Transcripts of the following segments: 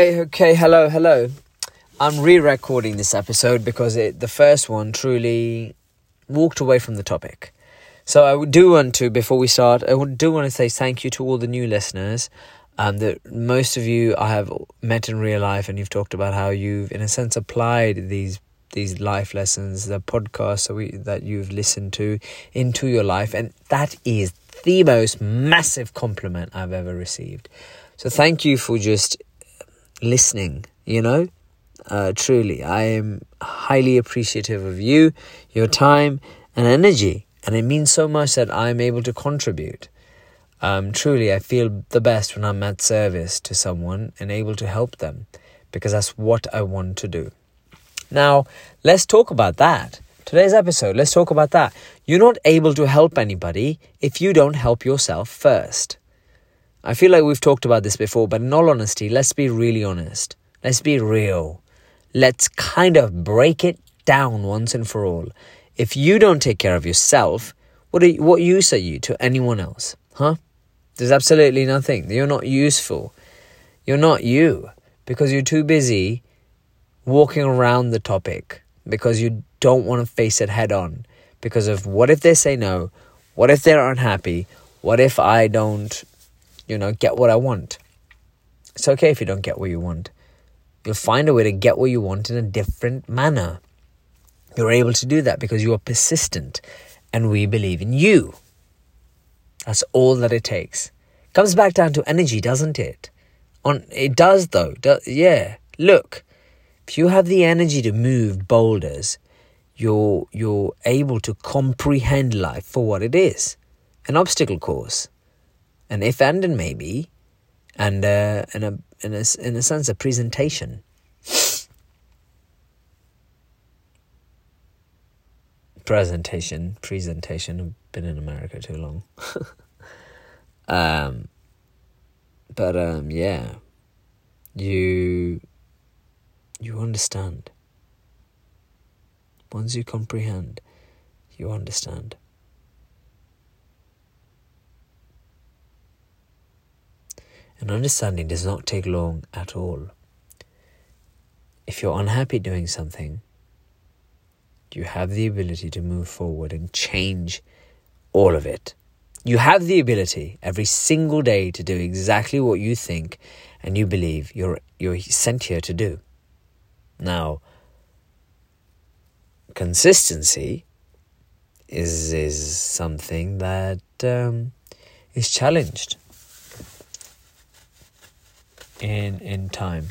Okay, okay, hello, hello. I'm re recording this episode because it, the first one truly walked away from the topic. So I do want to, before we start, I do want to say thank you to all the new listeners. Um, that most of you I have met in real life, and you've talked about how you've, in a sense, applied these these life lessons, the podcasts that, we, that you've listened to into your life, and that is the most massive compliment I've ever received. So thank you for just listening, you know? Uh, truly, I am highly appreciative of you, your time, and energy. And it means so much that I'm able to contribute. Um, truly, I feel the best when I'm at service to someone and able to help them because that's what I want to do. Now, let's talk about that. Today's episode, let's talk about that. You're not able to help anybody if you don't help yourself first. I feel like we've talked about this before, but in all honesty, let's be really honest. Let's be real. Let's kind of break it down once and for all. If you don't take care of yourself, what, you, what use are you to anyone else? Huh? There's absolutely nothing. You're not useful. You're not you because you're too busy walking around the topic because you don't want to face it head on because of what if they say no? What if they're unhappy? What if I don't you know, get what I want. It's okay if you don't get what you want. You'll find a way to get what you want in a different manner. You're able to do that because you are persistent and we believe in you. That's all that it takes. Comes back down to energy, doesn't it? On it does though. Yeah. Look, if you have the energy to move boulders, you're you're able to comprehend life for what it is. An obstacle course an if and and maybe, and uh, in a in a in a sense a presentation. presentation, presentation. I've been in America too long. um, but um, yeah, you you understand. Once you comprehend, you understand. And understanding does not take long at all. If you're unhappy doing something, you have the ability to move forward and change all of it. You have the ability every single day to do exactly what you think and you believe you're you're sent here to do. Now, consistency is is something that um, is challenged in in time.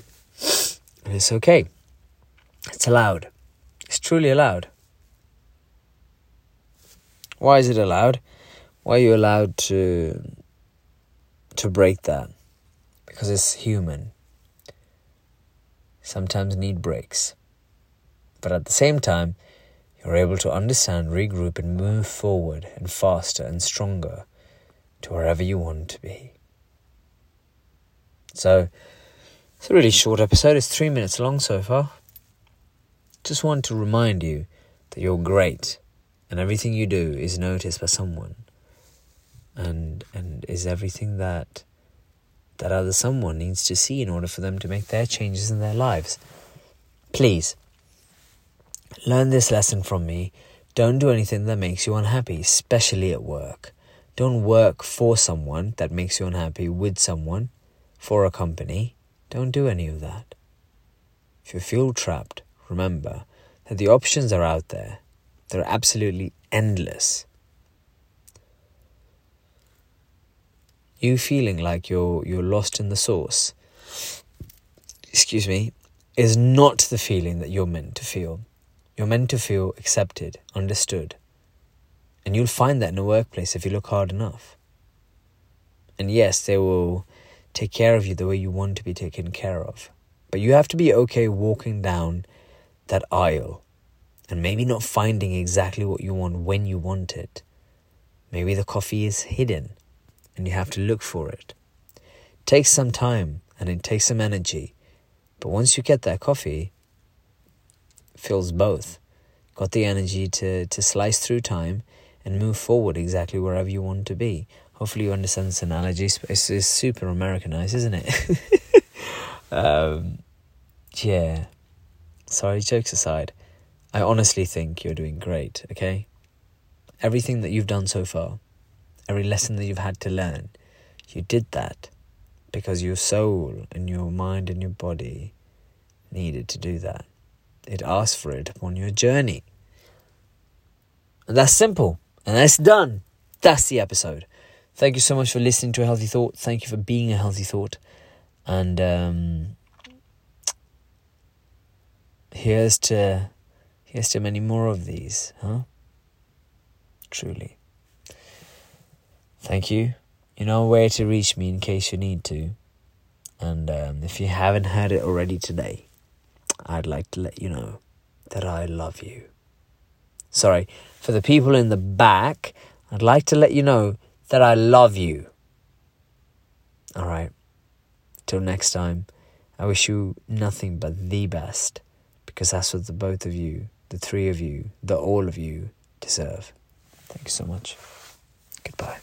And it's okay. It's allowed. It's truly allowed. Why is it allowed? Why are you allowed to to break that? Because it's human. Sometimes need breaks. But at the same time, you're able to understand, regroup, and move forward and faster and stronger to wherever you want to be. So it's a really short episode. It's three minutes long so far. Just want to remind you that you're great and everything you do is noticed by someone and and is everything that that other someone needs to see in order for them to make their changes in their lives. Please learn this lesson from me. Don't do anything that makes you unhappy, especially at work. Don't work for someone that makes you unhappy with someone for a company, don't do any of that. If you feel trapped, remember that the options are out there. They're absolutely endless. You feeling like you're you're lost in the source, excuse me, is not the feeling that you're meant to feel. You're meant to feel accepted, understood. And you'll find that in a workplace if you look hard enough. And yes, they will take care of you the way you want to be taken care of. But you have to be okay walking down that aisle and maybe not finding exactly what you want when you want it. Maybe the coffee is hidden and you have to look for it. It takes some time and it takes some energy. But once you get that coffee, fills both. Got the energy to, to slice through time and move forward exactly wherever you want to be. Hopefully, you understand this analogy. It's, it's super Americanized, isn't it? um, yeah. Sorry, jokes aside. I honestly think you're doing great, okay? Everything that you've done so far, every lesson that you've had to learn, you did that because your soul and your mind and your body needed to do that. It asked for it upon your journey. And that's simple. And that's done. That's the episode. Thank you so much for listening to a healthy thought. Thank you for being a healthy thought. And um, here's to here's to many more of these, huh? Truly. Thank you. You know where to reach me in case you need to. And um, if you haven't heard it already today, I'd like to let you know that I love you. Sorry, for the people in the back, I'd like to let you know that I love you. All right. Till next time, I wish you nothing but the best because that's what the both of you, the three of you, the all of you deserve. Thank you so much. Goodbye.